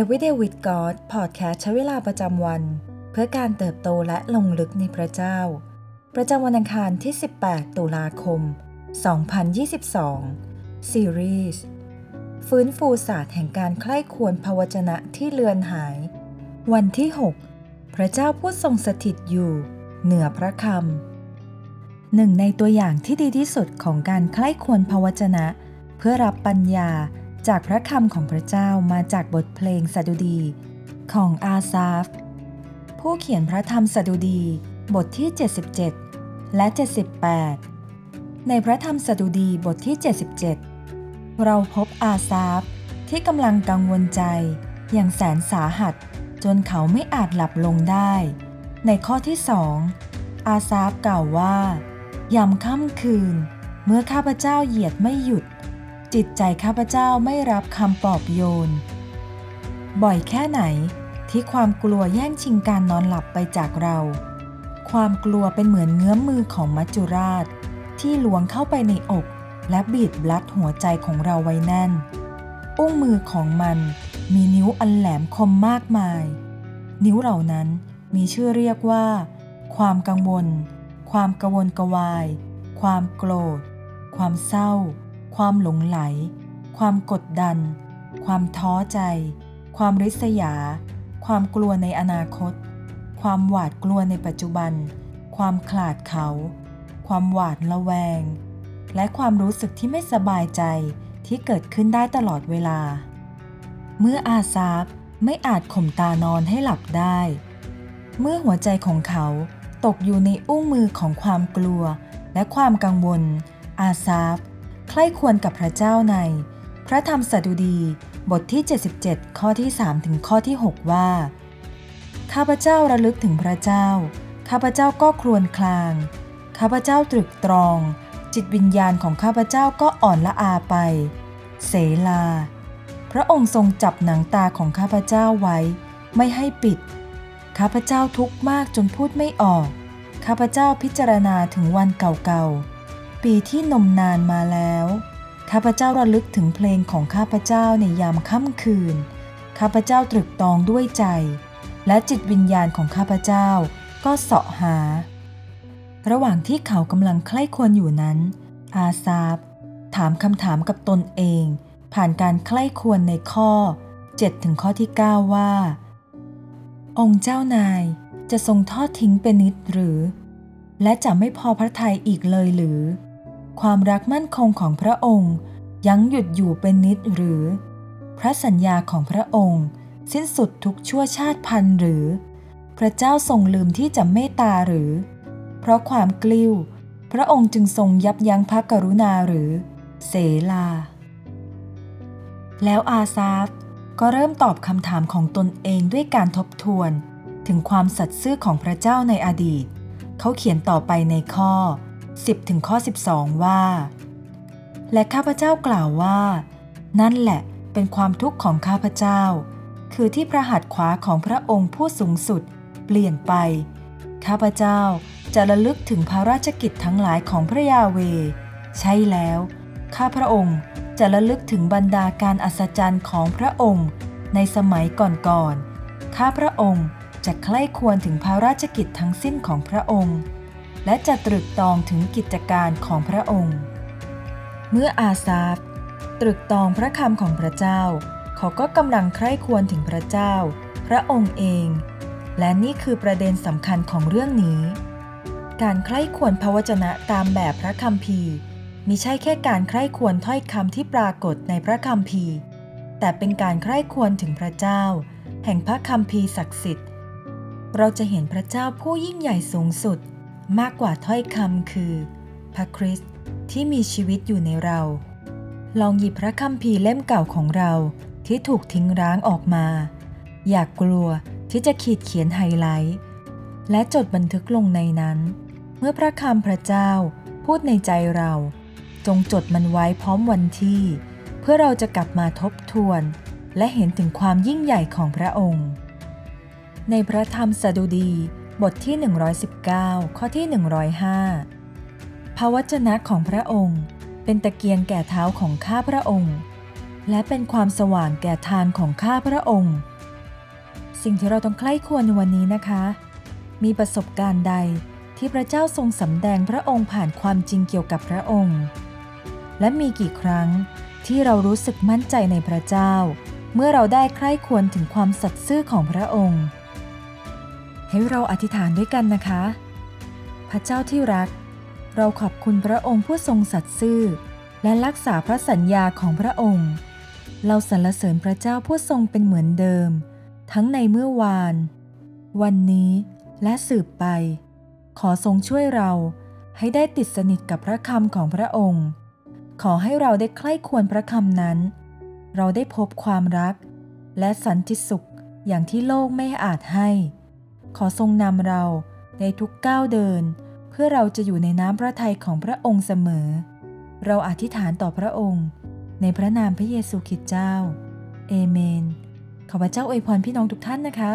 Everyday with God พอดแคสต์ใช้เวลาประจำวัน เพื่อการเติบโตและลงลึกในพระเจ้า ประจำวันอังคารที่ 18 ตุลาคม 2022 ซีรีส์ฟื้นฟูศาสตร์แห่งการใคร่ควรพระวจนะที่เลือนหาย วันที่ 6 พระเจ้าผู้ทรงสถิตอยู่ เหนือพระคำหนึ่งในตัวอย่างที่ดีที่สุดของการใคร่ควรพระวจนะ เพื่อรับปัญญา จากพระคำของพระเจ้ามาจากบทเพลงสดุดีของอาซาฟ ผู้เขียนพระธรรมสดุดีบทที่ 77 และ 78 ในพระธรรมสดุดีบทที่ 77 เราพบอาซาฟที่กำลังกังวลใจอย่างแสนสาหัส จนเขาไม่อาจหลับลงได้ ในข้อที่สองอาซาฟกล่าวว่ายามค่ำคืน เมื่อข้าพเจ้าเหยียดไม่หยุด จิตใจข้าพเจ้าไม่รับคำปลอบโยน บ่อยแค่ไหนที่ความกลัวแย่งชิงการนอนหลับไปจากเรา ความกลัวเป็นเหมือนเงื้อมมือของมัจจุราช ที่ลวงเข้าไปในอกและบีดบลัดหัวใจของเราไว้แน่น อุ้งมือของมันมีนิ้วอันแหลมคมมากมาย นิ้วเหล่านั้นมีชื่อเรียกว่า ความกังวล ความกระวนกระวาย ความโกรธ ความเศร้า ความหลงไหล ความกดดัน ความท้อใจ ความริษยา ความกลัวในอนาคต ความหวาดกลัวในปัจจุบัน ความขลาดเขา ความหวาดระแวง และความรู้สึกที่ไม่สบายใจที่เกิดขึ้นได้ตลอดเวลา เมื่ออาซาบไม่อาจข่มตานอนให้หลับได้ เมื่อหัวใจของเขาตกอยู่ในอุ้งมือของความกลัวและความกังวล อาซาบ คร่ควรกับพระเจ้าใน พระธรรมสดุดีบทที่ 77 ข้อที่ 3 ถึงข้อที่ 6 ว่า ข้าพเจ้าระลึกถึงพระเจ้า ข้าพเจ้าก็ครวญคลาง ข้าพเจ้าตรึกตรอง จิตวิญญาณของข้าพเจ้าก็อ่อนละอาไป เสลา พระองค์ทรงจับหนังตาของข้าพเจ้าไว้ ไม่ให้ปิด ข้าพเจ้าทุกข์มากจนพูดไม่ออก ข้าพเจ้าพิจารณาถึงวันเก่าๆ ปีที่นมนานมาแล้ว ข้าพเจ้าระลึกถึงเพลงของข้าพเจ้าในยามค่ำคืน ข้าพเจ้าตรึกตองด้วยใจ และจิตวิญญาณของข้าพเจ้าก็เสาะหา ระหว่างที่เขากำลังใคร่ควรอยู่นั้น อาซาบ ถามคำถามกับตนเอง ผ่านการใคร่ควรในข้อ 7 ถึงข้อที่ 9 ว่า องค์เจ้านายจะทรงทอดทิ้งเป็นนิดหรือ และจะไม่พอพระทัยอีกเลยหรือ ความรักมั่นคงของพระองค์ยังหยุดอยู่เป็นนิดหรือ พระสัญญาของพระองค์ สิ้นสุดทุกชั่วชาติพันหรือ พระเจ้าทรงลืมที่จะเมตตาหรือ เพราะความกลิ้ว พระองค์จึงทรงยับยั้งพระกรุณาหรือ เสลา แล้วอาซาฟก็เริ่มตอบคำถามของตนเองด้วยการทบทวน ถึงความสัตย์ซื่อของพระเจ้าในอดีต เขาเขียนต่อไปในข้อ 10ถึงข้อ 12 ว่า และข้าพเจ้ากล่าวว่า นั่นแหละเป็นความทุกข์ของข้าพเจ้า คือที่พระหัตถ์ขวาของพระองค์ผู้สูงสุด เปลี่ยนไป ข้าพเจ้าจะระลึกถึงพระราชกิจทั้งหลายของพระยาเว ใช่แล้ว ข้าพระองค์จะระลึกถึงบรรดาการอัศจรรย์ของพระองค์ในสมัยก่อนๆ ข้าพระองค์จะใคร่ควรถึงพระราชกิจทั้งสิ้นของพระองค์ และจะตรึกตองถึงกิจการของพระองค์ เมื่ออาซาฟตรึกตองพระคำของพระเจ้า เขาก็กำลังใคร่ควรถึงพระเจ้า พระองค์เอง และนี่คือประเด็นสำคัญของเรื่องนี้ การใคร่ควรพระวจนะตามแบบพระคัมภีมิใช่แค่การใคร่ควรถ้อยคำที่ปรากฏในพระคัมภีแต่เป็นการใคร่ควรถึงพระเจ้า แห่งพระคัมภีศักดิ์สิทธิ์ เราจะเห็นพระเจ้าผู้ยิ่งใหญ่สูงสุด มากกว่าถ้อยคำคือ พระคริสต์ที่มีชีวิตอยู่ในเรา ลองหยิบพระคัมภีร์เล่มเก่าของเราที่ถูกทิ้งร้างออกมา อยากกลัวที่จะขีดเขียนไฮไลท์ และจดบันทึกลงในนั้น เมื่อพระคำพระเจ้าพูดในใจเรา จงจดมันไว้พร้อมวันที่ เพื่อเราจะกลับมาทบทวน และเห็นถึงความยิ่งใหญ่ของพระองค์ ในพระธรรมสดุดี บทที่ 119 ข้อที่ 105 พระวจนะของพระองค์เป็นตะเกียงแก่เท้าของข้าพระองค์ และเป็นความสว่างแก่ทางของข้าพระองค์ สิ่งที่เราต้องใคร่ควรในวันนี้นะคะ มีประสบการณ์ใดที่พระเจ้าทรงสำแดงพระองค์ผ่านความจริงเกี่ยวกับพระองค์ และมีกี่ครั้งที่เรารู้สึกมั่นใจในพระเจ้า เมื่อเราได้ใคร่ควรถึงความสัตย์ซื่อของพระองค์ ให้เราอธิษฐานด้วยกันนะคะ พระเจ้าที่รัก เราขอบคุณพระองค์ผู้ทรงสัตย์ซื่อ และรักษาพระสัญญาของพระองค์ เราสรรเสริญพระเจ้าผู้ทรงเป็นเหมือนเดิม ทั้งในเมื่อวาน วันนี้และสืบไป ขอทรงช่วยเราให้ได้ติดสนิทกับพระคำของพระองค์ ขอให้เราได้ใคร่ควรพระคำนั้น เราได้พบความรัก และสันติสุขอย่างที่โลกไม่อาจให้ ขอทรงนำเราในทุกก้าวเดิน เพื่อเราจะอยู่ในน้ำพระทัยของพระองค์เสมอ เราอธิษฐานต่อพระองค์ ในพระนามพระเยซูคริสต์เจ้า เอเมน ขอพระเจ้าอวยพรพี่น้องทุกท่านนะคะ